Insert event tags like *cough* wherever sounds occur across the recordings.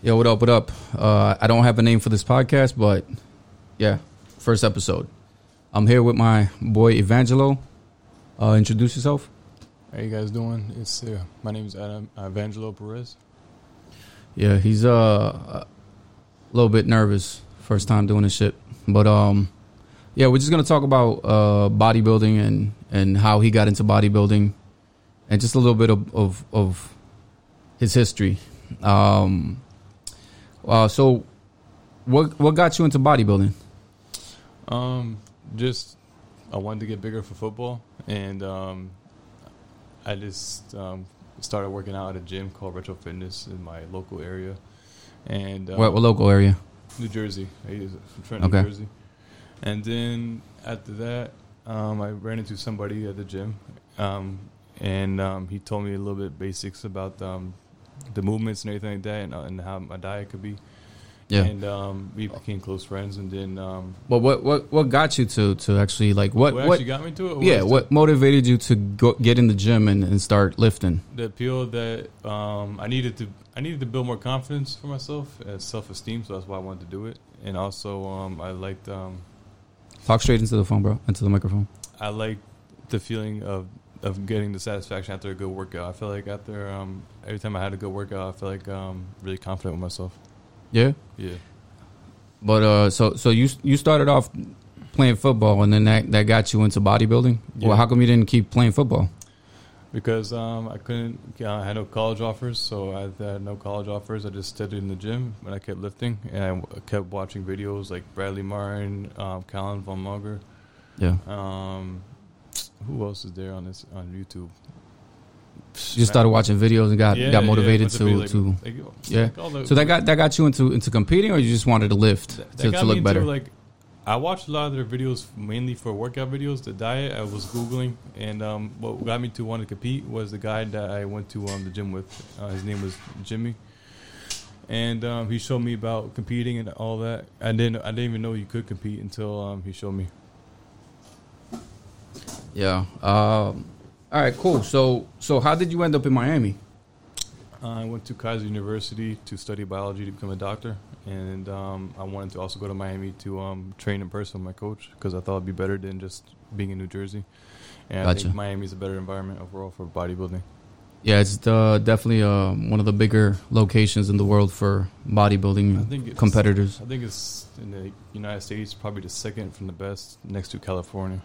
Yo, what up? What up? Uh, I don't have a name for this podcast, but yeah, first episode. I'm here with my boy Evangelo. Uh, introduce yourself. How you guys doing? It's uh, my name is Adam Evangelo Perez. Yeah, he's uh, a little bit nervous, first time doing this shit. But um, yeah, we're just gonna talk about uh, bodybuilding and and how he got into bodybuilding, and just a little bit of of, of his history. Um, uh, so what what got you into bodybuilding? Um, just I wanted to get bigger for football, and um, I just um, started working out at a gym called Retro Fitness in my local area, and um, what, what local area? New Jersey. I use it from Okay. New Jersey. And then after that, um, I ran into somebody at the gym, um, and um, he told me a little bit basics about um, the movements and everything like that, and, uh, and how my diet could be. Yeah. And um, we became close friends, and then um, But what what what got you to to actually like what what, what? actually got me to it? yeah, was what motivated you to go get in the gym and, and start lifting? the, appeal that um, I needed to I needed to build more confidence for myself, and self esteem. So that's why I wanted to do it, and also um, I liked um, Talk straight into the phone, bro. Into the microphone. I like the feeling of of getting the satisfaction after a good workout. I feel like after um, every time I had a good workout, I feel like um, really confident with myself. Yeah. Yeah, But uh, so so you you started off playing football, and then that, that got you into bodybuilding. Yeah. Well, how come you didn't keep playing football? because um, I couldn't, I had no college offers, so I had no college offers. I just studied in the gym and I kept lifting, and I kept watching videos like Bradley Martyn, um, Calum von Moger. Yeah, Um, who else is there on this on YouTube? you just started watching videos and got Yeah, got yeah, motivated to motivated, to. like, like, yeah. like So that got that got you into into competing, or you just wanted to lift That- that to, got to me look into, better? Like, I watched a lot of their videos mainly for workout videos. The diet I was googling, and um, what got me to want to compete was the guy that I went to um, the gym with. Uh, his name was Jimmy, and um, he showed me about competing and all that. I didn't I didn't even know you could compete until um, he showed me. Yeah. Um, all right. Cool. So so how did you end up in Miami? I went to Keiser University to study biology to become a doctor, and um, I wanted to also go to Miami to um, train in person with my coach because I thought it'd be better than just being in New Jersey. And I Gotcha. think Miami's a better environment overall for bodybuilding. Yeah, it's uh, definitely uh, one of the bigger locations in the world for bodybuilding I competitors. I think it's in the United States probably the second from the best next to California.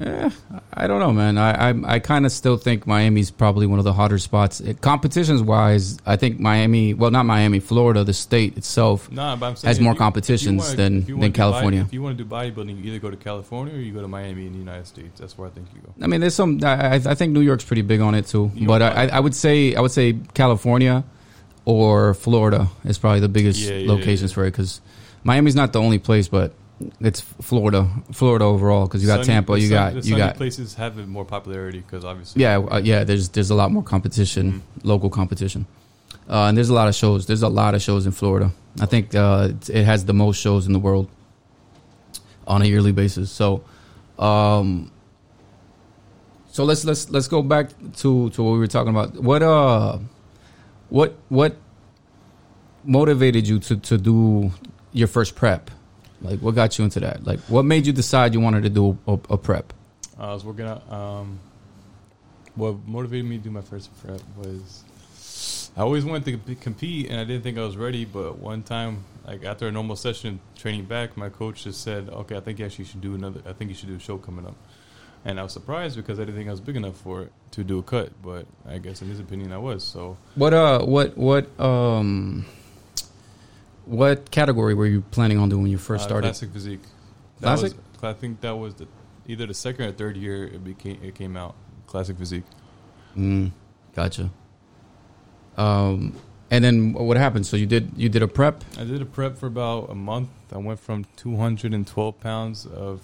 Eh, I don't know, man. I I, I kind of still think Miami's probably one of the hotter spots. It, competitions wise, I think Miami. Well, not Miami, Florida, the state itself. Nah, but I'm saying Has more you- competitions wanna- than- than wanna body- California. if you want to do bodybuilding, you either go to California or you go to Miami in the United States. That's where I think you go. I mean, there's some. I, I think New York's pretty big on it too. But I, I would say I would say California or Florida is probably the biggest Yeah, yeah, locations yeah. for it because Miami's not the only place, but it's Florida, Florida overall because you got Sunny- Tampa, you sun- got you got places have more popularity because obviously Yeah, uh, yeah. There's there's a lot more competition, Mm-hmm. local competition, uh, and there's a lot of shows. There's a lot of shows in Florida. I think uh, it- it has the most shows in the world on a yearly basis. So, um, so let's let's let's go back to to what we were talking about. What uh, what what motivated you to to do your first prep? Like, what got you into that? Like, what made you decide you wanted to do a, a prep? I was working out. Um, what motivated me to do my first prep was I always wanted to compete, and I didn't think I was ready. But one time, like after a normal session training back, my coach just said, "Okay, I think you actually should do another. I think you should do a show coming up." And I was surprised because I didn't think I was big enough for it to do a cut. But I guess in his opinion, I was. So What uh what what um what category were you planning on doing when you first uh, started? classic physique. That Classic? Was, I think that was the either the second or third year it became it came out. Classic physique. Mm, gotcha. Um and then what happened? So you did you did a prep? I did a prep for about a month. I went from 212 pounds of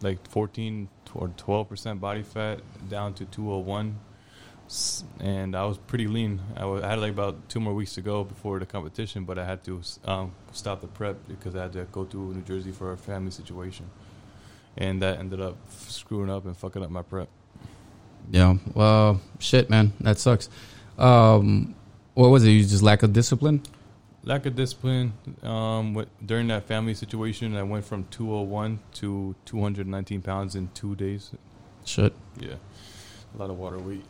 like 14 or 12 percent body fat down to 201, S- and I was pretty lean. I, wa- I had like about two more weeks to go before the competition, but I had to um, stop the prep because I had to go to New Jersey for a family situation, and that ended up screwing up and fucking up my prep. Yeah. Well, shit, man, that sucks. Um, what was it? You just lack of discipline? lack of discipline. Um, during that family situation, I went from 201 to 219 pounds in two days. Shit. Yeah, a lot of water weight.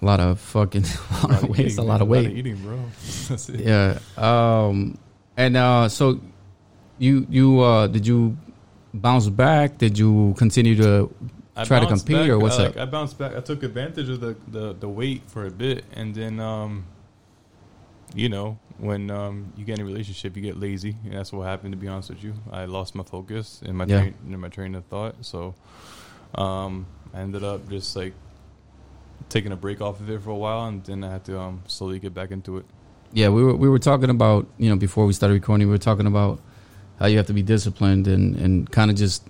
A lot of fucking *laughs* a lot of weight. It's a lot of weight. eating, bro. *laughs* Yeah. Um. And uh. So, you you uh did you bounce back? Did you continue to I Try to compete, back, or what's I, up? like, I bounced back. I took advantage of the, the, the weight for a bit, and then, um, you know, when um, you get in a relationship, you get lazy, and that's what happened. To be honest with you, I lost my focus in my Yeah. train, in my train of thought. So, um, I ended up just like taking a break off of it for a while, and then I had to um, slowly get back into it. Yeah, we were we were talking about you know before we started recording, we were talking about how you have to be disciplined and and kind of just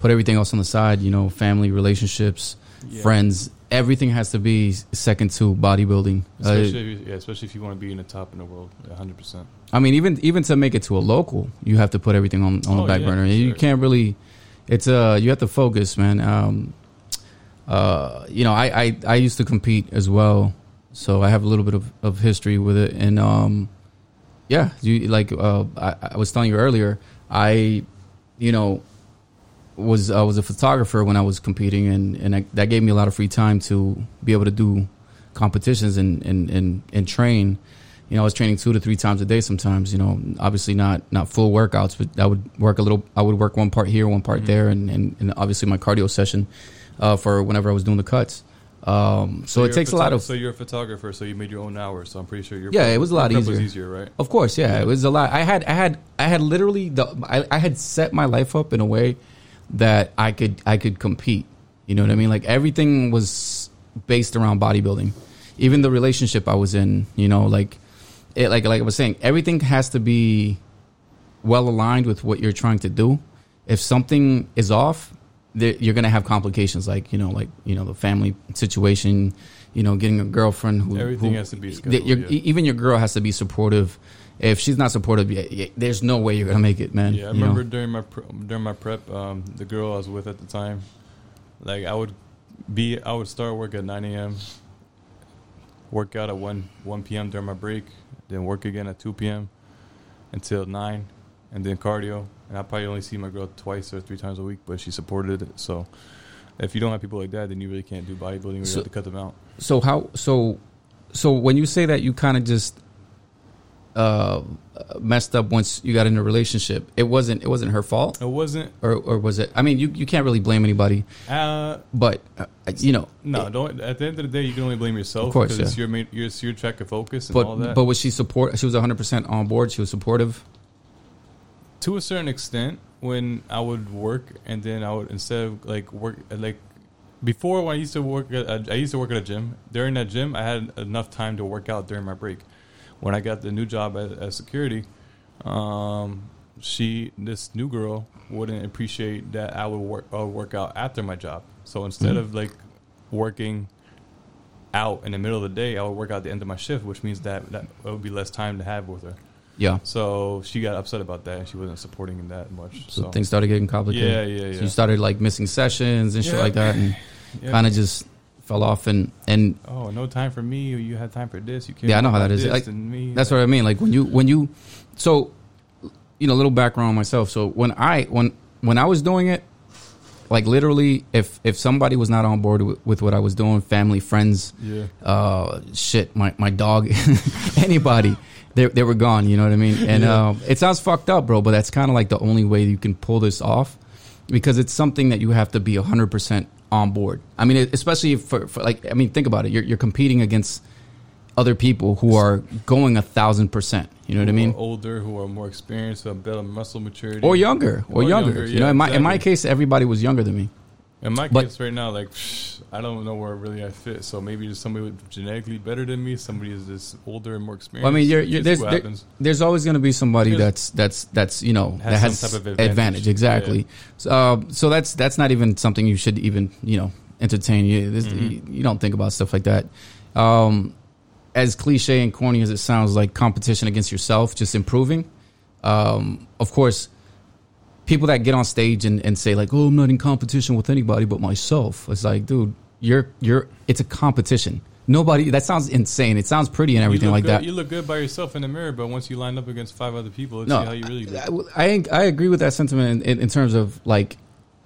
put everything else on the side. You know, family, relationships, Yeah. friends, everything has to be second to bodybuilding. Uh, Especially, if you, yeah, especially if you want to be in the top in the world, hundred percent. I mean, even even to make it to a local, you have to put everything on on the Oh, back yeah, burner. You can't really. It's uh, you have to focus, man. Um, uh, you know, I, I I used to compete as well, so I have a little bit of, of history with it, and um, yeah, you like uh, I, I was telling you earlier, I, you know, was I was a photographer when I was competing, and and I, that gave me a lot of free time to be able to do competitions and and and, and train. You know, I was training two to three times a day sometimes. You know, obviously not not full workouts, but I would work a little. I would work one part here, one part Mhm. there, and, and and obviously my cardio session uh, for whenever I was doing the cuts. Um, so, it you're takes a lot of So you're a photographer, so you made your own hours. So I'm pretty sure your Yeah, it was a lot easier. Was easier, right? Of course, yeah, Yeah. it was a lot. I had, I had, I had literally the, I, I had set my life up in a way that I could, I could compete. You know what I mean? Like everything was based around bodybuilding. Even the relationship I was in, you know, like, it, like, like I was saying, everything has to be well aligned with what you're trying to do. If something is off, there, you're gonna have complications. Like, you know, like you know, the family situation. You know, getting a girlfriend who Everything who- has to be scheduled, your- yeah. even your girl has to be supportive. If she's not supportive, there's no way you're gonna make it, man. Yeah, I you know? remember during my pre- during my prep, um, the girl I was with at the time, like I would be, I would start work at 9 a.m., work out at 1 1 p.m. during my break, then work again at 2 p.m. until 9, and then cardio. And I probably only see my girl twice or three times a week, but she supported it. So if you don't have people like that, then you really can't do bodybuilding. you So- have to cut them out. So how so so when you say that you kind of just uh messed up once you got in a relationship, it wasn't it wasn't her fault, It wasn't. or or was it? I mean, you you can't really blame anybody, Uh, but uh, you know, no, don't. At the end of the day, you can only blame yourself Of course, because it's yeah. your main, your, it's your track of focus and all but that. but was she support? She was 100 percent on board. She was supportive. To a certain extent when I would work and then I would instead of like work like before when I used to work at, I used to work at a gym. During that gym I had enough time to work out during my break. When I got the new job as, at security um she this new girl wouldn't appreciate that I would work uh, work out after my job. So instead Mhm. of like working out in the middle of the day I would work out at the end of my shift which means that that would be less time to have with her Yeah. so she got upset about that. and She wasn't supporting him that much. So, So, things started getting complicated. yeah, yeah, yeah. So you started like missing sessions and shit Yeah. like that, and *laughs* Yeah. kind of just fell off. And and oh, no time for me. or You had time for this. You can't. Yeah, I know how that is. Like, me. That's what I mean. Like when you when you so you know, a little background on myself. So when I when when I was doing it, like literally if if somebody was not on board with, with what I was doing, family, friends, Yeah. uh shit, my my dog, *laughs* anybody, they they were gone, you know what I mean? And Yeah. um it sounds fucked up, bro, but that's kind of like the only way you can pull this off because it's something that you have to be 100% on board. I mean, especially for, for like I mean, think about it. You're you're competing against other people who are going a thousand percent. You know what I mean? older, who are more experienced, who have better muscle maturity, Or younger, or, Or younger. younger, you know, in my in my case, everybody was younger than me. In my but- case, right now, like psh, I don't know where really I fit. So maybe just somebody with genetically better than me. Somebody is just older and more experienced. I mean, you're, you're, there's there- there's always going to be somebody that's that's that's you know Has that has some type of advantage. advantage. Exactly. So, uh, so that's that's not even something you should even you know entertain. You Mhm. you, you don't think about stuff like that. Um, as cliche and corny as it sounds, like competition against yourself, just improving. Um, of course, people that get on stage and, and say like, "Oh, I'm not in competition with anybody but myself." It's like, dude, you're you're. It's a competition. Nobody. That sounds insane. It sounds pretty and everything like good, that. You look good by yourself in the mirror, but once you line up against five other people, let's No, see how you really do. I, I I agree with that sentiment in, in, in terms of like,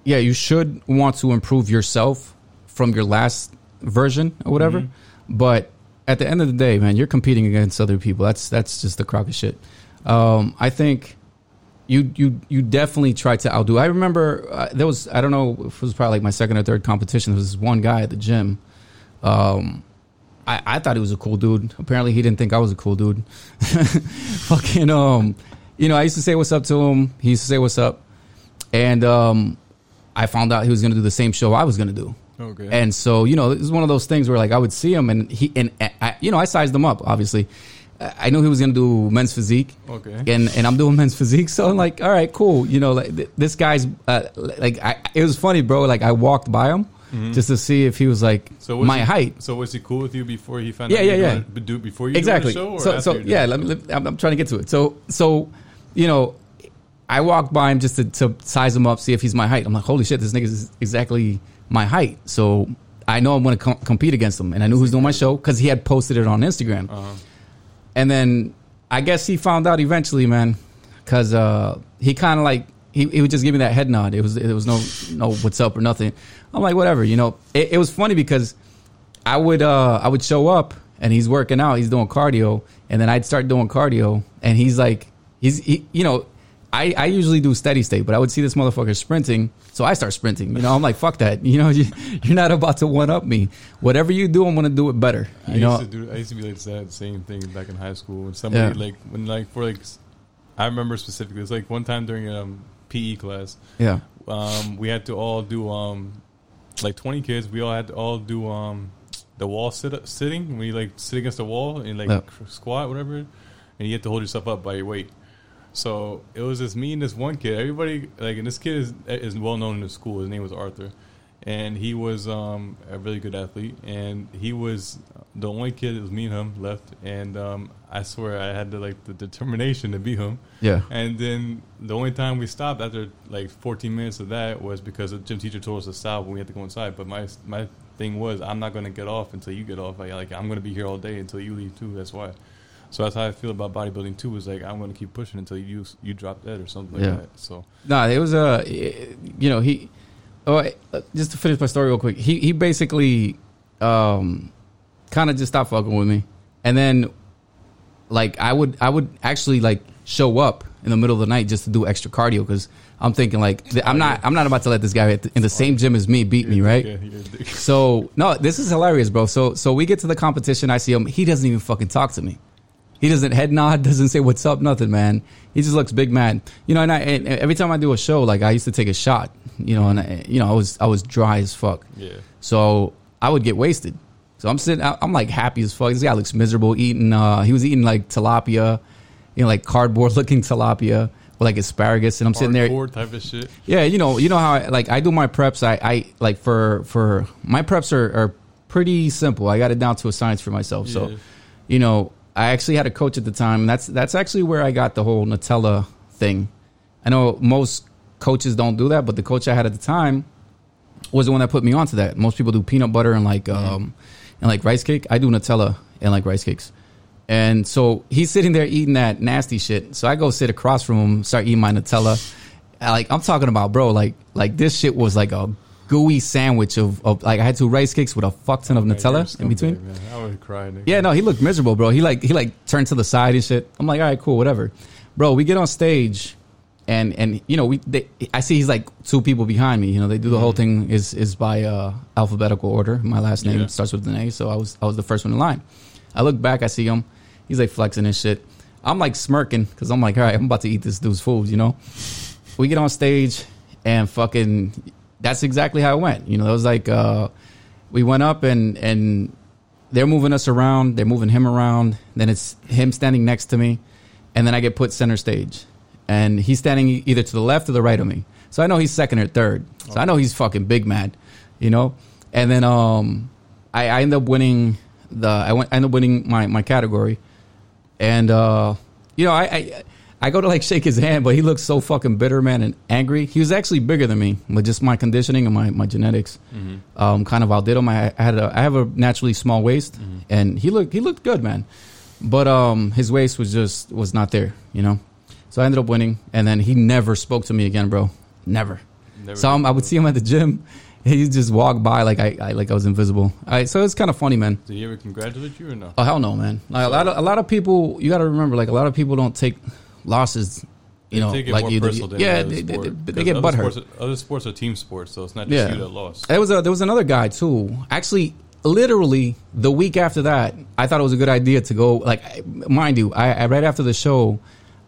yeah, you should want to improve yourself from your last version or whatever. Mm-hmm. But at the end of the day, man, you're competing against other people. That's that's just the crock of shit. Um, I think you you you definitely try to outdo. I remember uh, there was I don't know if it was probably like my second or third competition. There was this one guy at the gym. Um, I, I thought he was a cool dude. Apparently, he didn't think I was a cool dude. *laughs* Fucking um, you know, I used to say what's up to him. He used to say what's up, and um, I found out he was gonna do the same show I was gonna do. Okay. And so, you know, it was one of those things where like I would see him and he and I, you know, I sized him up. Obviously, I knew he was gonna do men's physique, okay. and and I'm doing *laughs* men's physique. So I'm like, all right, cool. You know, like th- this guy's uh, like, I, it was funny, bro. Like I walked by him just to see if he was like Mm-hmm. So was my he, height. So was he cool with you before he found Yeah, out? yeah, yeah. doing- Do before you exactly. show or so so yeah, let me, I'm, I'm trying to get to it. So so you know, I walked by him just to, to size him up, see if he's my height. I'm like, holy shit, this nigga is exactly my height. So I know I'm going to com- compete against him, and I knew who was doing my show because he had posted it on Instagram. Uh-huh. And then I guess he found out eventually, man, because uh, he kind of like he, he would just give me that head nod. It was it was no no what's up or nothing. I'm like whatever, you know. It, it was funny because I would uh, I would show up and he's working out, he's doing cardio, and then I'd start doing cardio, and he's like he's he, you know. I, I usually do steady state, but I would see this motherfucker sprinting, so I start sprinting. You know, I'm like, fuck that. *laughs* You know, you, you're not about to one up me. Whatever you do, I'm gonna do it better. You I know, used to do. I used to be like that same thing back in high school. When somebody Yeah. like when like for like, I remember specifically. It's like one time during um PE class, yeah, um we had to all do um like twenty kids. We all had to all do um the wall sit sitting. We like sit against the wall and like Yeah. squat whatever, and you have to hold yourself up by your weight. So it was just me and this one kid. Everybody like, and this kid is is well known in the school. His name was Arthur, and he was um, a really good athlete. And he was the only kid. It was me and him left. And um, I swear I had the like the determination to beat him. yeah, And then the only time we stopped after like 14 minutes of that was because the gym teacher told us to stop when we had to go inside. But my my thing was I'm not going to get off until you get off. Like, like I'm going to be here all day until you leave too. That's why. So that's how I feel about bodybuilding too. Is like I'm going to keep pushing until you you drop dead or something like Yeah. that. So No, it was a, you know, he. Oh, uh, just to finish my story real quick, he he basically, um, kind of just stopped fucking with me, and then, like, I would I would actually like show up in the middle of the night just to do extra cardio because I'm thinking like I'm not I'm not about to let this guy in the same gym as me beat me, right? Yeah, you're a dick. So no, this is hilarious, bro. So so we get to the competition. I see him. He doesn't even fucking talk to me. He doesn't head nod. *laughs* Doesn't say what's up. Nothing, man. He just looks big mad. You know, and I and every time I do a show, like I used to take a shot. You know, and I, you know I was I was dry as fuck. Yeah. So I would get wasted. So I'm sitting. I'm like happy as fuck. This guy looks miserable eating. Uh, he was eating like tilapia, you know, like cardboard *laughs* looking tilapia with like asparagus, and I'm sitting there. Type of shit. Yeah, you know, you know how I, like I do my preps. I, I like for for my preps are, are pretty simple. I got it down to a science for myself. So, you know, I actually had a coach at the time. And that's that's actually where I got the whole Nutella thing. I know most coaches don't do that, but the coach I had at the time was the one that put me onto that. Most people do peanut butter and like um and like rice cake. I do Nutella and like rice cakes. And so he's sitting there eating that nasty shit. So I go sit across from him, start eating my Nutella. Like I'm talking about, bro. Like like this shit was like a gooey sandwich of, of like I had two rice cakes with a fuck ton of Man, Nutella in between. Man. I would cry. Nigga. Yeah, no, he looked miserable, bro. He like he like turned to the side and shit. I'm like, all right, cool, whatever, bro. We get on stage, and and you know we they, I see he's like two people behind me. You know they do the whole thing is is by uh, alphabetical order. My last name Yeah. starts with an A, so I was I was the first one in line. I look back, I see him. He's like flexing and shit. I'm like smirking because I'm like, all right, I'm about to eat this dude's food. You know. We get on stage and fucking. That's exactly how it went. You know, it was like uh, we went up and and they're moving us around. They're moving him around. Then it's him standing next to me, and then I get put center stage, and he's standing either to the left or the right of me. So I know he's second or third. So I know he's fucking big mad, you know. And then um, I, I end up winning the I went I end up winning my my category, and uh, you know I. I I go to like shake his hand, but he looks so fucking bitter, man, and angry. He was actually bigger than me, but just my conditioning and my, my genetics um, kind of outdid him. I, I had a I have a naturally small waist, and he looked he looked good, man. But um, his waist was just was not there, you know. So I ended up winning, and then he never spoke to me again, bro. Never. Never so. I would see him at the gym. He just walked by like I, I like I was invisible. I, so it's kind of funny, man. Did he ever congratulate you or no? Oh hell no, man! Like, a lot of a lot of people, you got to remember, like a lot of people don't take losses, you know, like you. yeah, they, they, they, they get other butthurt. sports, other sports are team sports, so it's not just Yeah. you that lost. There was a there was another guy too. Actually, literally the week after that, I thought it was a good idea to go. Like, mind you, I, I right after the show,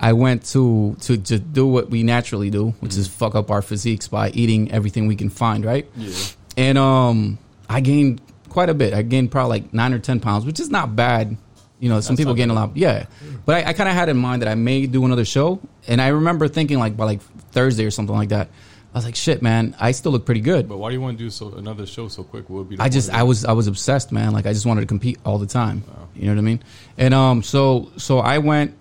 I went to to to do what we naturally do, which is fuck up our physiques by eating everything we can find, right? Yeah. And um, I gained quite a bit. I gained probably like nine or ten pounds, which is not bad. You know, some That's people gain a lot. Yeah, but I, I kind of had in mind that I may do another show, and I remember thinking like by like Thursday or something like that. I was like, shit, man, I still look pretty good. But why do you want to do so another show so quick? What would be I just I was I was obsessed, man. Like I just wanted to compete all the time. Wow. You know what I mean? And um, so so I went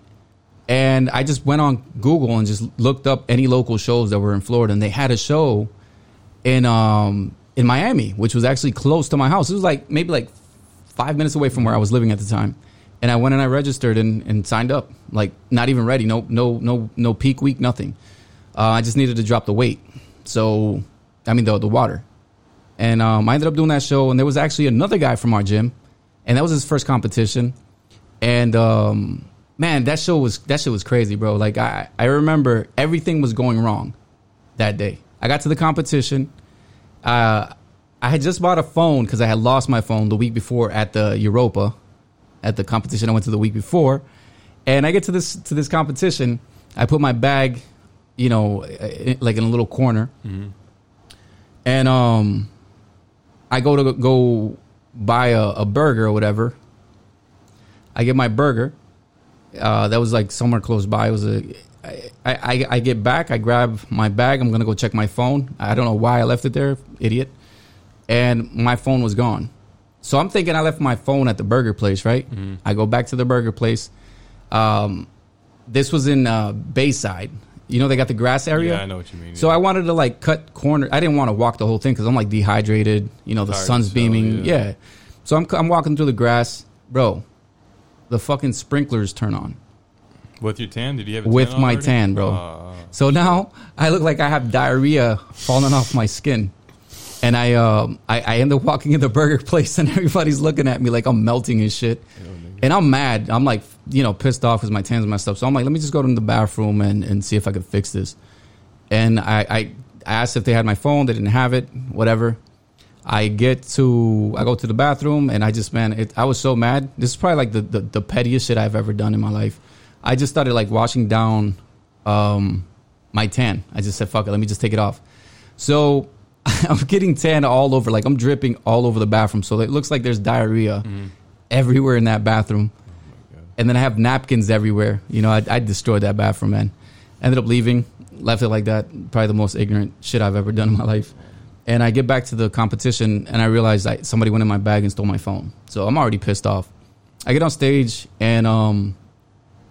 and I just went on Google and just looked up any local shows that were in Florida, and they had a show in um in Miami, which was actually close to my house. It was like maybe like five minutes away from where I was living at the time. And I went and I registered and, and signed up. Like not even ready. No no no no peak week. Nothing. Uh, I just needed to drop the weight. So I mean the the water. And um, I ended up doing that show, and there was actually another guy from our gym, and that was his first competition. And um, man, that show was that shit was crazy, bro. Like I I remember everything was going wrong that day. I got to the competition. Uh, I had just bought a phone because I had lost my phone the week before at the Europa, at the competition I went to the week before, and I get to this to this competition. I put my bag, you know, like in a little corner, and um, I go to go buy a, a burger or whatever. I get my burger. Uh, that was like somewhere close by. It was a. I, I, I get back. I grab my bag. I'm gonna go check my phone. I don't know why I left it there, idiot. And my phone was gone. So I'm thinking I left my phone at the burger place, right? I go back to the burger place. Um, this was in uh, Bayside. You know they got the grass area. Yeah, I know what you mean. So I wanted to like cut corner. I didn't want to walk the whole thing because I'm like dehydrated. You know the Tired sun's beaming. yeah. Yeah. So I'm I'm walking through the grass, bro. The fucking sprinklers turn on. with your tan, did you have a With tan my already? tan, bro. Uh, So now I look like I have diarrhea falling off my skin. And I, um, I, I end up walking in the burger *laughs* place and everybody's looking at me like I'm melting and shit. And I'm mad. I'm like, you know, pissed off because my tan's messed up. So I'm like, let me just go to the bathroom and, and see if I could fix this. And I, I asked if they had my phone. They didn't have it, whatever. I get to, I go to the bathroom and I just, man, it, I was so mad. This is probably like the, the, the pettiest shit I've ever done in my life. I just started like washing down um, my tan. I just said, fuck it, let me just take it off. So *laughs* I'm getting tan all over, like I'm dripping all over the bathroom. So it looks like there's diarrhea everywhere in that bathroom. And then I have napkins everywhere. You know, I, I destroyed that bathroom, man. Ended up leaving, left it like that. Probably the most ignorant shit I've ever done in my *laughs* life. And I get back to the competition and I realize I, somebody went in my bag and stole my phone. So I'm already pissed off. I get on stage and, um,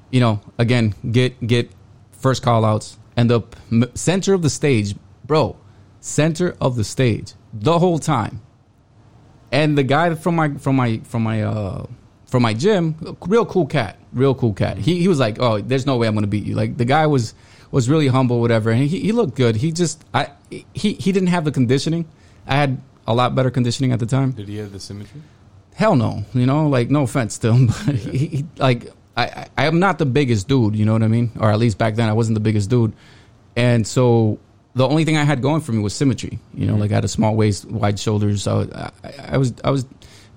you know, again, get get first call outs, end up m- center of the stage, bro, center of the stage the whole time. And the guy from my from my from my uh from my gym, real cool cat, real cool cat. He he was like, "Oh, there's no way I'm going to beat you." Like the guy was was really humble, whatever, and he, he looked good. He just I he he didn't have the conditioning. I had a lot better conditioning at the time. did he have the symmetry? Hell no, you know, like no offense to him, *laughs* but he, he like I I am not the biggest dude, you know what I mean? Or at least back then I wasn't the biggest dude, and so the only thing I had going for me was symmetry. You know, like I had a small waist, wide shoulders. So I, I, I was I was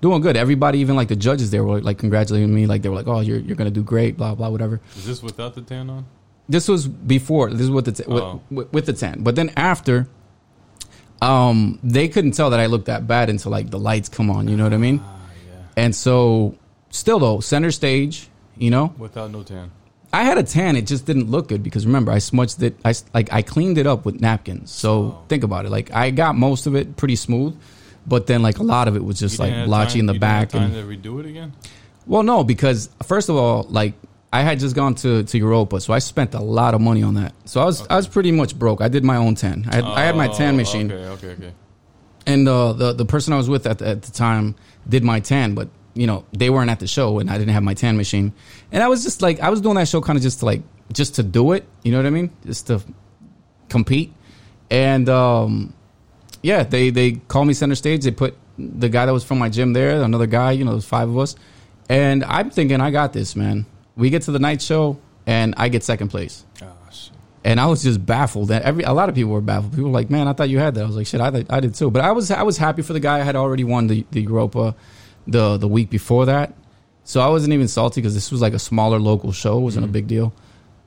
doing good. Everybody, even like the judges, there were like congratulating me. Like they were like, "Oh, you're you're gonna do great," blah blah, whatever. Is this without the tan on? This was before. This is with the t- Oh. with, with the tan. But then after, um, they couldn't tell that I looked that bad until like the lights come on. You know what I mean? Ah, yeah. And so, still though, center stage, you know, Without no tan. I had a tan. It just didn't look good because remember, I smudged it. I like I cleaned it up with napkins. So Oh. think about it. Like I got most of it pretty smooth, but then like a lot of it was just You like blotchy time- in the you didn't have back. And time to redo it again. well, no, because first of all, like I had just gone to, to Europa, so I spent a lot of money on that. So I was I was pretty much broke. I did my own tan. I had, I had my tan Oh, machine, Okay, okay, okay. and uh, the the person I was with at the, at the time did my tan, but you know they weren't at the show, and I didn't have my tan machine. And I was just like, I was doing that show kind of just to like just to do it. You know what I mean? Just to compete. And um, yeah, they they called me center stage. They put the guy that was from my gym there, another guy. You know, there's five of us, and I'm thinking I got this, man. We get to the night show, and I get second place. Oh, shit. And I was just baffled. That every a lot of people were baffled. People were like, "Man, I thought you had that." I was like, "Shit, I, I did too." But I was I was happy for the guy. I had already won the the Europa the the week before that, so I wasn't even salty because this was like a smaller local show. It wasn't a big deal.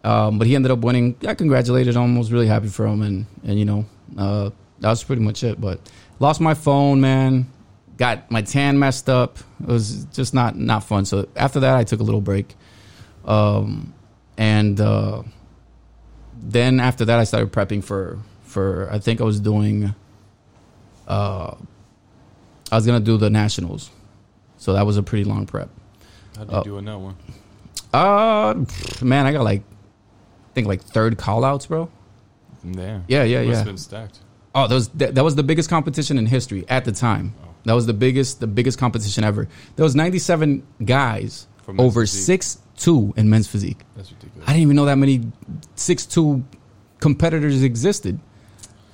Um, but he ended up winning. I congratulated him. I Was really happy for him, and and you know uh, that was pretty much it. But lost my phone, man. Got my tan messed up. It was just not not fun. So after that, I took a little break. Um, and uh, then after that, I started prepping for for. I think I was doing. Uh, I was gonna do the nationals, so that was a pretty long prep. How'd you Oh. do in that one? Uh, man, I got like, I think like third call outs, bro. Damn. Yeah, yeah, yeah. been stacked. Oh, that was that, that was the biggest competition in history at the time. That was the biggest the biggest competition ever. There was 97 guys over physique. six two in men's physique. That's ridiculous. I didn't even know that many six two competitors existed.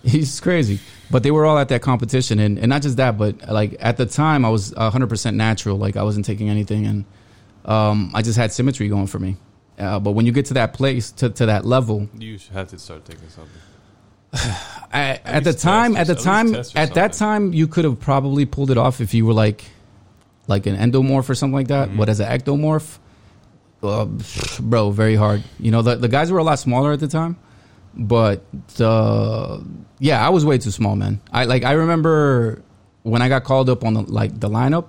He's crazy, but they were all at that competition, and, and not just that, but like at the time, I was hundred percent natural. Like I wasn't taking anything, and um, I just had symmetry going for me. Uh, but when you get to that place, to, to that level, You have to start taking something. *sighs* I, at the time, at the at time, at that time, you could have probably pulled it off if you were like, like an endomorph or something like that. Mm-hmm. But as an ectomorph, uh, *sighs* bro, very hard. You know, the the guys were a lot smaller at the time, but uh, yeah, I was way too small, man. I like I remember when I got called up on the like the lineup.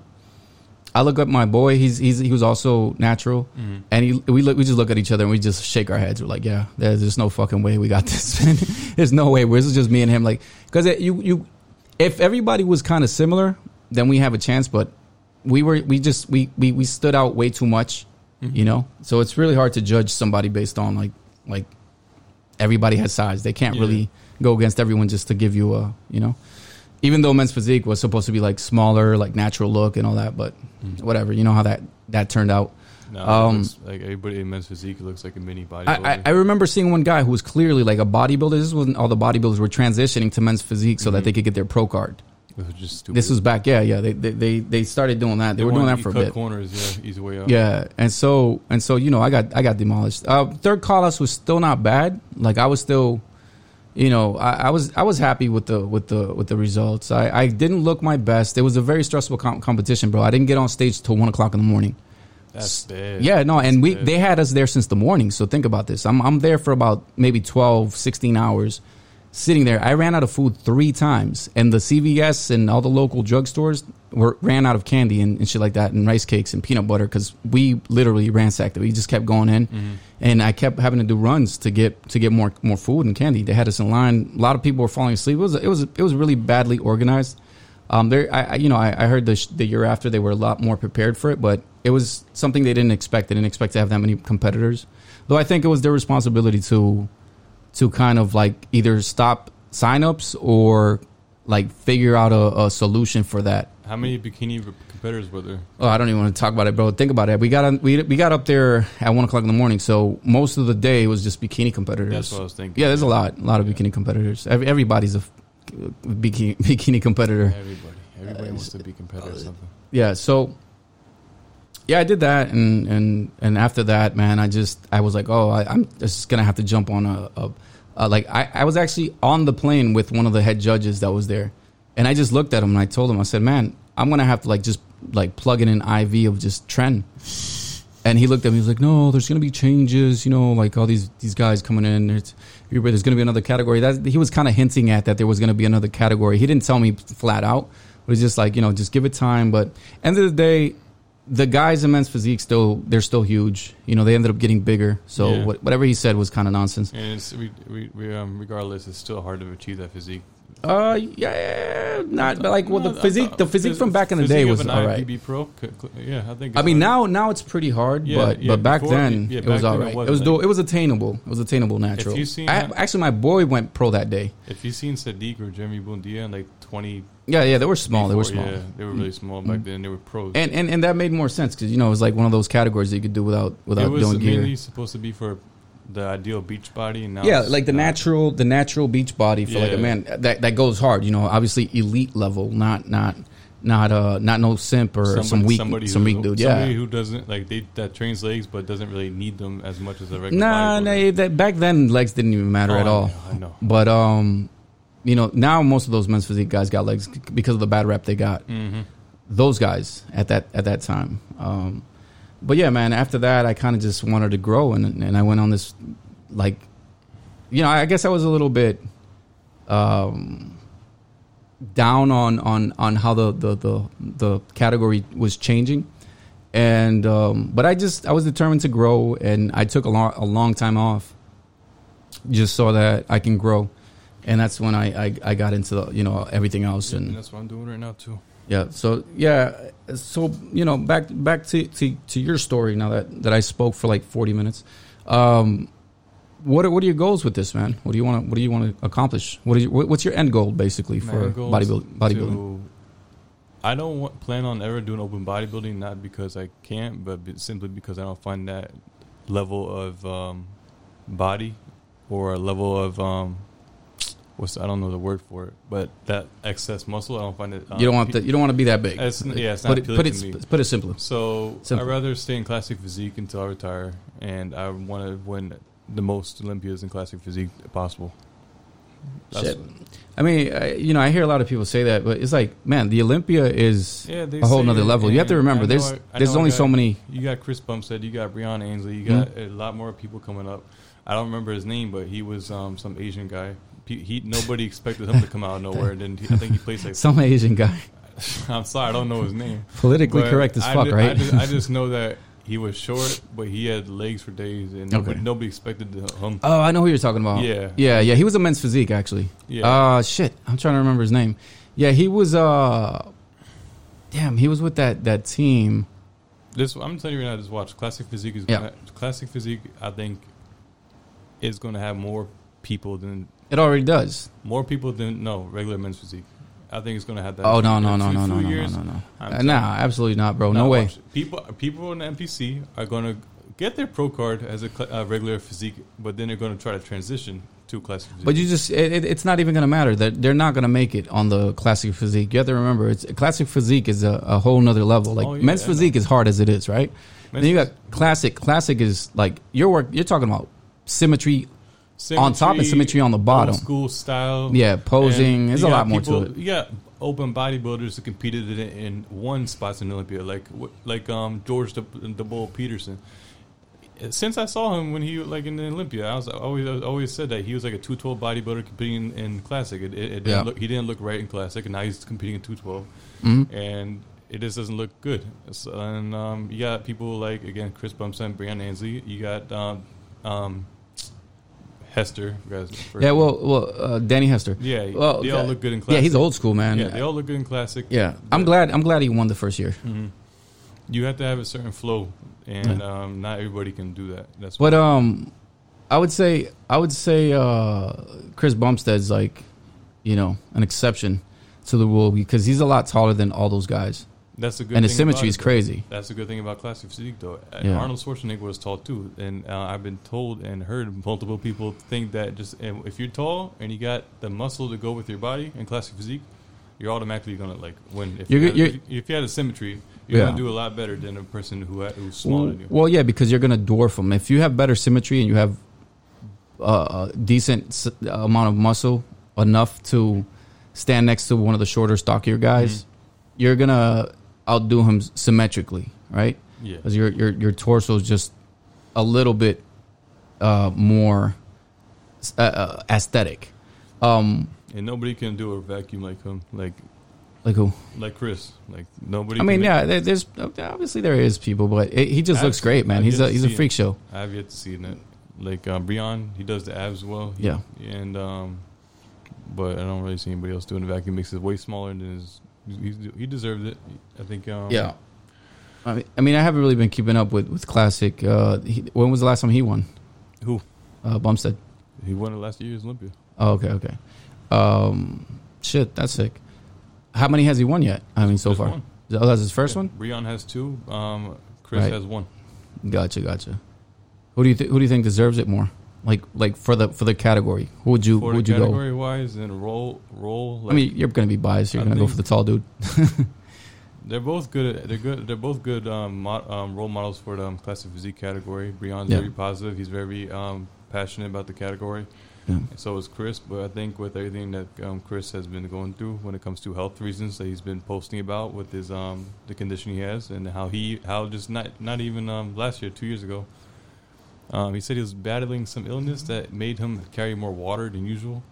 I look at my boy. He's he's he was also natural, Mm-hmm. and he we look we just look at each other and we just shake our heads. We're like, yeah, there's just no fucking way we got *laughs* this. there's no way. This is just me and him. Like, because you you, if everybody was kind of similar, then we have a chance. But we were we just we we we stood out way too much, you know. So it's really hard to judge somebody based on like like everybody has size. They can't Yeah. really go against everyone just to give you a you know. Even though men's physique was supposed to be like smaller, like natural look and all that, but whatever. You know how that that turned out. No, Um, looks like everybody in men's physique looks like a mini bodybuilder. I, I, I remember seeing one guy who was clearly like a bodybuilder. This is when all the bodybuilders were transitioning to men's physique so that Mm-hmm. they could get their pro card. It was just stupid. This was back, yeah, yeah. They they they, they started doing that. They, were doing that for a bit. corners, yeah, easy way out. Yeah, and so and so you know I got I got demolished. Uh, third call outs was still not bad. Like I was still, you know, I, I was I was happy with the with the with the results. I, I didn't look my best. It was a very stressful com- competition, bro. I didn't get on stage till one o'clock in the morning. That's bad. Yeah, no, and That's we bad. they had us there since the morning. So think about this. I'm I'm there for about maybe 12, 16 hours sitting there. I ran out of food 3 times and the CVS and all the local drugstores were ran out of candy and, and shit like that and rice cakes and peanut butter cuz we literally ransacked it. We just kept going in. Mm-hmm. And I kept having to do runs to get to get more more food and candy. They had us in line. A lot of people were falling asleep. It was it was it was really badly organized. Um, there, I, I you know, I, I heard the, sh- the year after they were a lot more prepared for it, but it was something they didn't expect. They didn't expect to have that many competitors. Though I think it was their responsibility to, to kind of like either stop signups or like figure out a, a solution for that. How many bikini competitors were there? Oh, I don't even want to talk about it, bro. Think about it. We got on, we we got up there at one o'clock in the morning, so most of the day was just bikini competitors. That's what I was thinking. Yeah, there's a lot, a lot of bikini competitors. Every, everybody's a bikini *laughs* bikini competitor. Everybody, everybody Uh, wants to be competitive. or something. yeah so yeah i did that and and and after that man i just i was like oh I, i'm just gonna have to jump on a, a, a like I, I was actually on the plane with one of the head judges that was there and i just looked at him and i told him i said man i'm gonna have to like just like plug in an iv of just tren and he looked at me. He was like, "No, there's to be changes. You know, like all these these guys coming in. There's, there's to be another category." That he was kind of hinting at that there was to be another category. He didn't tell me flat out. But it's just like you know, just give it time. But end of the day, the guys in men's physique still they're still huge. You know, they ended up getting bigger. So Yeah. what, whatever he said was kind of nonsense. And it's we, we, we um regardless, it's still hard to achieve that physique Uh, yeah, not but like well, the physique, the physique from back in the day was all right. Pro. Yeah, I think. I mean, now now it's pretty hard, Yeah, but yeah, but back before- then yeah, it was all then it. It, like- do, it was attainable. It was attainable natural. you seen I, actually, my boy went pro that day. if you seen Sadik or Jeremy Buendia in like twenty, Yeah, yeah, they were small. They were small. Yeah, they were really small back then. They were pros. And, and and that made more sense because you know it was like one of those categories that you could do without without it was doing gear. mainly supposed to be for the ideal beach body, and now Yeah, like the not. natural the natural beach body for like a man that that goes hard. You know, obviously elite level, not not not uh not no simp or some weak somebody some weak dude. Somebody Yeah. who doesn't like they that trains legs but doesn't really need them as much as a regular. Nah, nah, that back then legs didn't even matter Oh, at I all. know, I know. But um, you know, now most of those men's physique guys got legs because of the bad rep they got. hmm Those guys at that at that time. Um, but yeah, man. After that, I kind of just wanted to grow, and and I went on this, like, you know, I guess I was a little bit, um, down on on on how the the the, the category was changing. And um, but I just I was determined to grow, and I took a long a long time off, just so that I can grow, and that's when I I, I got into the, you know everything else And and that's what I'm doing right now too. yeah. So yeah. So you know, back back to, to, to your story now that, that I spoke for like forty minutes. Um, what are, what are your goals with this, man? What do you want to What do you want to accomplish? What is your, what- what's your end goal basically for My bodybuilding? Bodybuilding. I don't want, plan on ever doing open bodybuilding, not because I can't, but simply because I don't find that level of um, body or a level of um, what's I don't know the word for it, but that excess muscle. I don't find it. Um, you don't want that. You don't want to be that big. It's, yeah, it's not put it put it put it simpler. So Simple. I'd rather stay in classic physique until I retire, and I want to win the most Olympias in classic physique possible. Shit. I mean, I, you know, I hear a lot of people say that, but it's like, man, the Olympia is Yeah, a whole other level. You have to remember, there's I- I there's I only got- so many. You got Chris Bumstead, you got Breon Ansley, you Mm-hmm. got a lot more people coming up. I don't remember his name, but he was um, some Asian guy. He, nobody expected him to come out of nowhere. And then he, I think he plays like. *laughs* Some Asian guy, *laughs* I'm sorry, I don't know his name. politically But correct as fuck, ju- right? I just, I just *laughs* know that he was short, but he had legs for days, and nobody, Okay. nobody expected him. oh, I know who you're talking about. Yeah. yeah, yeah. He was a men's physique actually. Yeah. Uh shit. I'm trying to remember his name. Yeah, he was uh damn, he was with that that team. This I'm telling you right now. Just watch classic physique is Yeah. gonna, classic physique. I think is going to have more people than It already does. more people than no regular men's physique. I think it's going to have that. Oh no a no few- no no no no years. no no. Uh, nah, absolutely not, bro. No way. People people in the NPC are going to get their pro card as a cl- uh, regular physique, but then they're going to try to transition to classic physique. But you just it, it- it's not even going to matter that they're not going to make it on the classic physique. You have to remember, it's classic physique is a, a whole nother level. Like Oh, yeah, men's know. physique is hard as it is, right? Men's then you got classic. Classic is like your work. You're talking about symmetry. On top and symmetry on the bottom. school style. Yeah, posing. There's a lot more to it. Got open bodybuilders who competed in, in one spots in Olympia, like like um, George the, the Bull Peterson. Since I saw him when he like in the Olympia, I was I always I always said that he was like a two twelve bodybuilder competing in classic. It, it, it didn't Yeah. look, he didn't look right in classic, and now he's competing in two Mhm. and it just doesn't look good. So, and um, you got people like again Chris Bumstead, Breon Ansley. You got um, um, Hester. Yeah, well, well, uh, Danny Hester. yeah, Well, they all look good in classic. Yeah, he's old school, man. Yeah, they all look good in classic. Yeah, I'm glad. I'm glad he won the first year. hmm You have to have a certain flow, and um, not everybody can do that. That's But um, I would say I would say uh, Chris Bumstead's like, you know, an exception to the rule because he's a lot taller than all those guys, that's a good. and thing symmetry is it, crazy. That's a good thing about classic physique, though. Uh, Yeah. Arnold Schwarzenegger was tall too, and uh, I've been told and heard multiple people think that just if you're tall and you got the muscle to go with your body in classic physique, you're automatically gonna like win. If, You're you, had, you're- if, if you had a symmetry, you're Yeah. gonna do a lot better than a person who who's smaller Well, than you. well, yeah, because you're gonna dwarf them. If you have better symmetry and you have uh, a decent s- amount of muscle enough to stand next to one of the shorter, stockier guys, Mm-hmm. you're gonna outdo him symmetrically, right? Yeah, because your your your torso is just a little bit uh, more uh, uh, aesthetic. Um, and nobody can do a vacuum like him, like like who? like Chris. Like nobody. I mean, yeah, there, there's obviously there is people, but it, he just looks great, man. I've He's a he's a freak it. show. I have yet to see that. Like um, Breon, he does the abs well. He- Yeah. and um, but I don't really see anybody else doing the vacuum. Makes his way smaller than his. He's, he deserved it. I think. Um, yeah. I mean, I mean, I haven't really been keeping up with with classic. Uh, he, when was the last time he won? Who? Uh, Bumstead. He won it last year's Olympia. Oh, okay, okay. Um, shit, that's sick. How many has he won yet? I mean, so Just far. one. Oh, that's his first one. Breon has two. Um, Chris Right. has one. Gotcha, gotcha. Who do you th- who do you think deserves it more? Like like for the for the category, who would you who would you go? category wise and roll roll. Like, I mean, you're gonna be biased. You're I gonna go for the tall dude. *laughs* they're both good. They're good. They're both good um, mo- um, role models for the um, classic physique category. Breon's Yeah. very positive. He's very um, passionate about the category. Yeah. So is Chris. But I think with everything that um, Chris has been going through when it comes to health reasons that he's been posting about with his um, the condition he has and how he how just not not even um, last year two years ago. Um, he said he was battling some illness that made him carry more water than usual,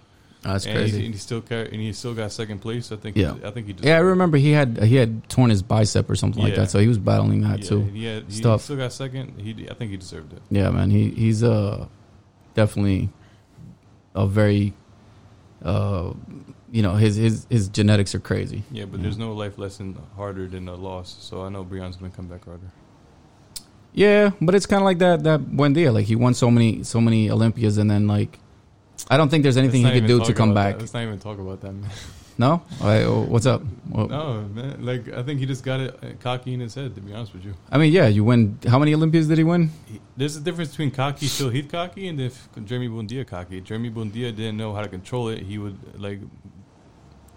That's and he, crazy. and he still car- and he still got second place. I think. Yeah. I think he. Yeah, I remember he had he had torn his bicep or something like that, so he was battling that Yeah, too. He, had, he Stuff. still got second. He, I think he deserved it. Yeah, man, he he's uh definitely a very uh you know his his his genetics are crazy. Yeah, but Yeah. there's no life lesson harder than a loss. So I know Breon's gonna come back harder. Yeah, but it's kind of like that that Buendia. Like he won so many so many Olympias, and then like I don't think there's anything he could do to come back. That. Let's not even talk about that, man. No, right, oh, what's up? Well, No, man. Like I think he just got it uh, cocky in his head. To be honest with you, I mean, yeah, you win. How many Olympias did he win? he, there's a difference between cocky, Phil Heath cocky, and if Jeremy Buendia cocky. Jeremy Buendia didn't know how to control it. He would like,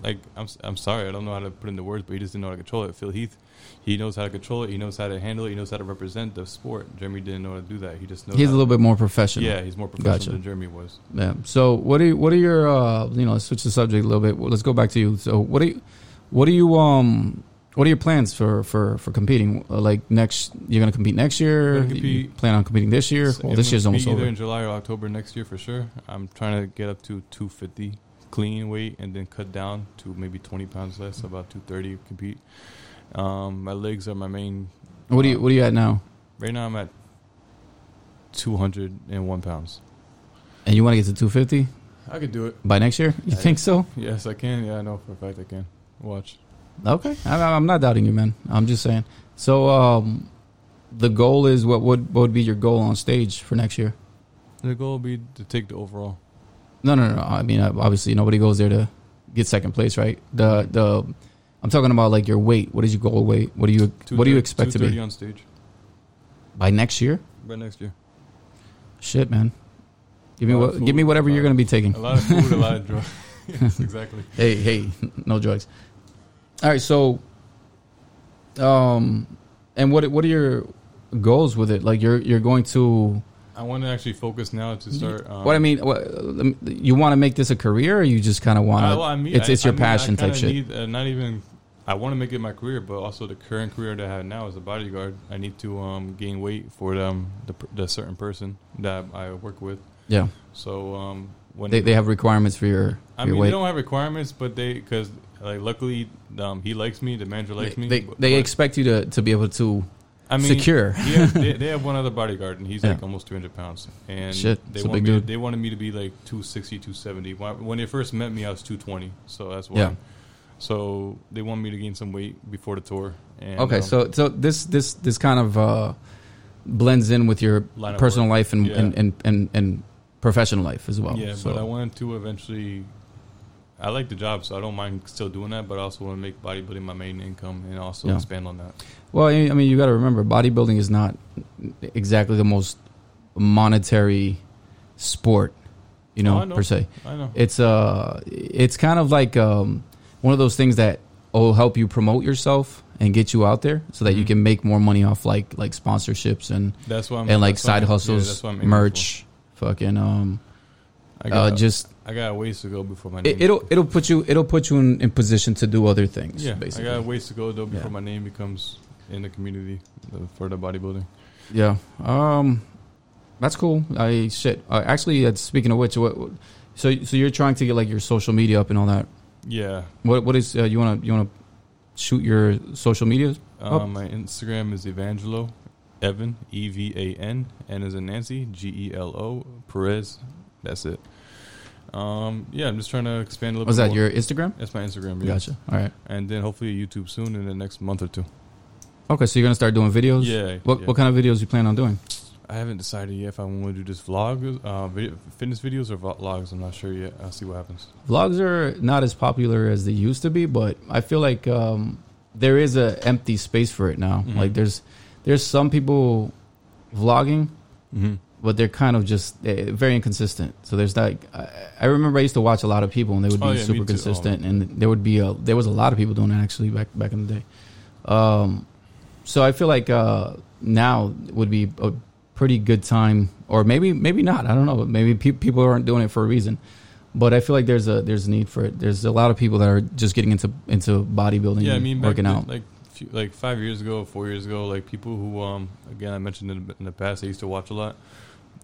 like I'm I'm sorry, I don't know how to put into words, but he just didn't know how to control it. Phil Heath, he knows how to control it. He knows how to handle it. He knows how to represent the sport. Jeremy didn't know how to do that. He just knows. He's a little bit more professional. Yeah, he's more professional Gotcha. than Jeremy was. Yeah. So what are you, what are your uh you know let's switch the subject a little bit. Let's go back to you. So what are you what are you um what are your plans for for for competing? Uh, like next you're gonna compete next year. Compete- You plan on competing this year. Well, this year's almost Either over. in July or October next year for sure. I'm trying to get up to 250 clean weight and then cut down to maybe 20 pounds less, about 230 compete. Um, my legs are my main. What are you what are you at now? Right now I'm at 201 pounds. And you want to get to 250 I could do it. by next year? You I- think so? Yes, I can. Yeah, I know for a fact I can. Watch. Okay, I, I'm not doubting you, man. I'm just saying. So, um, the goal is what would what would be your goal on stage for next year? The goal would be to take the overall. No, no, no. I mean, uh, obviously, nobody goes there to get second place, right? The the I'm talking about like your weight. What is your goal weight? What do you what do you expect to be on stage by next year? by next year? Shit, man. Give me what, give me whatever you're going to be taking. A lot of food, a lot of *laughs* drugs. *laughs* yes, exactly. Hey, hey, no drugs. All right, so, um, and what what are your goals with it? Like you're you're going to I want to actually focus now to start. Um, what I mean. What, um, you want to make this a career, or you just kind of want to? well, I mean, it's it's your I mean, passion type shit. Need, uh, not even. I want to make it my career, but also the current career that I have now as a bodyguard. I need to um, gain weight for um, the, the certain person that I work with. yeah, So um, when they they have requirements for your I your mean, weight. they don't have requirements, but they because like luckily um, he likes me, the manager likes me. they but- they but, expect you to to be able to I mean, secure. yeah, they, they *laughs* have one other bodyguard, and he's Yeah. like almost 300 pounds. And Shit, they want me. They wanted me to be like 260, 270. When when they first met me, I was 220, so that's why. Yeah. So they want me to gain some weight before the tour. And, Okay, um, so so this this this kind of uh, blends in with your personal life and, Yeah. and, and, and, and professional life as well. yeah, so, but I wanted to eventually. I like the job, so I don't mind still doing that. But I also want to make bodybuilding my main income and also Yeah. expand on that. well, I mean, you got to remember, bodybuilding is not exactly the most monetary sport, you know, Oh, know. per se. I know. It's uh, it's kind of like um, one of those things that will help you promote yourself and get you out there, so that you Mhm. can make more money off like like sponsorships and That's why I'm and like what side I'm- yeah, hustles, what aiming merch, fucking um. I uh, got, just I got ways to go before my it, name. it'll it'll put you it'll put you in, in position to do other things. yeah, basically. I got ways to go though before Yeah. my name becomes in the community uh, for the bodybuilding. Yeah. Um, that's cool. I shit. Uh, actually, uh, speaking of which, what, what- so so you're trying to get like your social media up and all that. Yeah. What what is uh, you want to you want to shoot your social media? Oh. Um, my Instagram is Evangelo Evan E V A N N is in Nancy G E L O Perez. That's it. Um, yeah, I'm just trying to expand a little. Was that more. your Instagram? That's my Instagram. Yeah. Gotcha. All right. And then hopefully YouTube soon in the next month or two. Okay, so you're gonna start doing videos. Yeah. What yeah. what kind of videos you plan on doing? I haven't decided yet if I want to do this vlog, uh, video, fitness videos or vlogs. I'm not sure yet. I'll see what happens. Vlogs are not as popular as they used to be, but I feel like um, there is an empty space for it now. Mhm. Like there's there's some people vlogging, Mm-hmm. but they're kind of just eh, very inconsistent. So there's like I, I remember I used to watch a lot of people, and they would be Oh, yeah, super consistent, Oh. and there would be a there was a lot of people doing it actually back back in the day. Um, so I feel like uh, now would be a pretty good time, or maybe maybe not. I don't know. But maybe pe- people aren't doing it for a reason. But I feel like there's a there's a need for it. There's a lot of people that are just getting into into bodybuilding, Yeah, I mean, working then, out. like few, like five years ago, four years ago, like people who, um, again, I mentioned in, the- in the past, I used to watch a lot.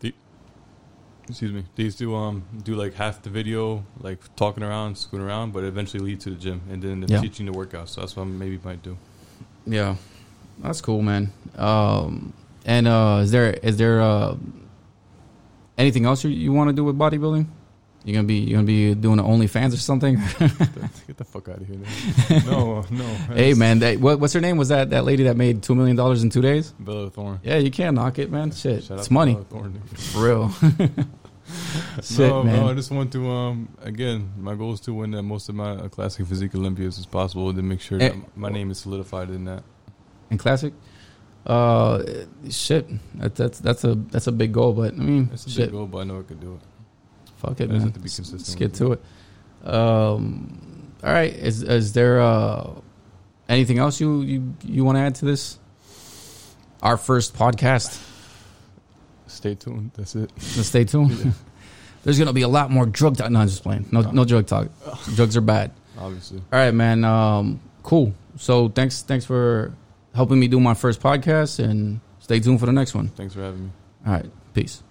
They, excuse me, they used to um do like half the video, like talking around, scooting around, but eventually lead to the gym and then Yeah. teaching the workouts. So that's what I maybe might do. Yeah, that's cool, man. Um, and uh, is there is there uh, anything else you, you want to do with bodybuilding? You gonna be you gonna be doing the OnlyFans or something? Get the fuck out of here! man. no, no. *laughs* hey, man, that, what, what's her name? Was that that lady that made two million dollars in two days? Bella Thorne. Yeah, you can't knock it, man. Shit, Shout it's money, Bella Thorne. *laughs* for real. *laughs* Shit, no, man. no, I just want to um again. My goal is to win the most of classic physique Olympias as possible, and to make sure that Eh. my name is solidified in that. in classic. Uh, shit, that, that's that's a that's a big goal, but I mean, It's a shit, big goal, but I know I could do it. fuck it, I man. have to be Let's- consistent Let's get to it. Um, all right, is is there uh anything else you you you want to add to this? Our first podcast. Stay tuned. That's it. Stay tuned. *laughs* *laughs* There's gonna be a lot more drug talk. No, I'm just playing. No, no drug talk. *laughs* Drugs are bad. Obviously. All right, man. Um, cool. So thanks, thanks for helping me do my first podcast, and stay tuned for the next one. Thanks for having me. All right, peace.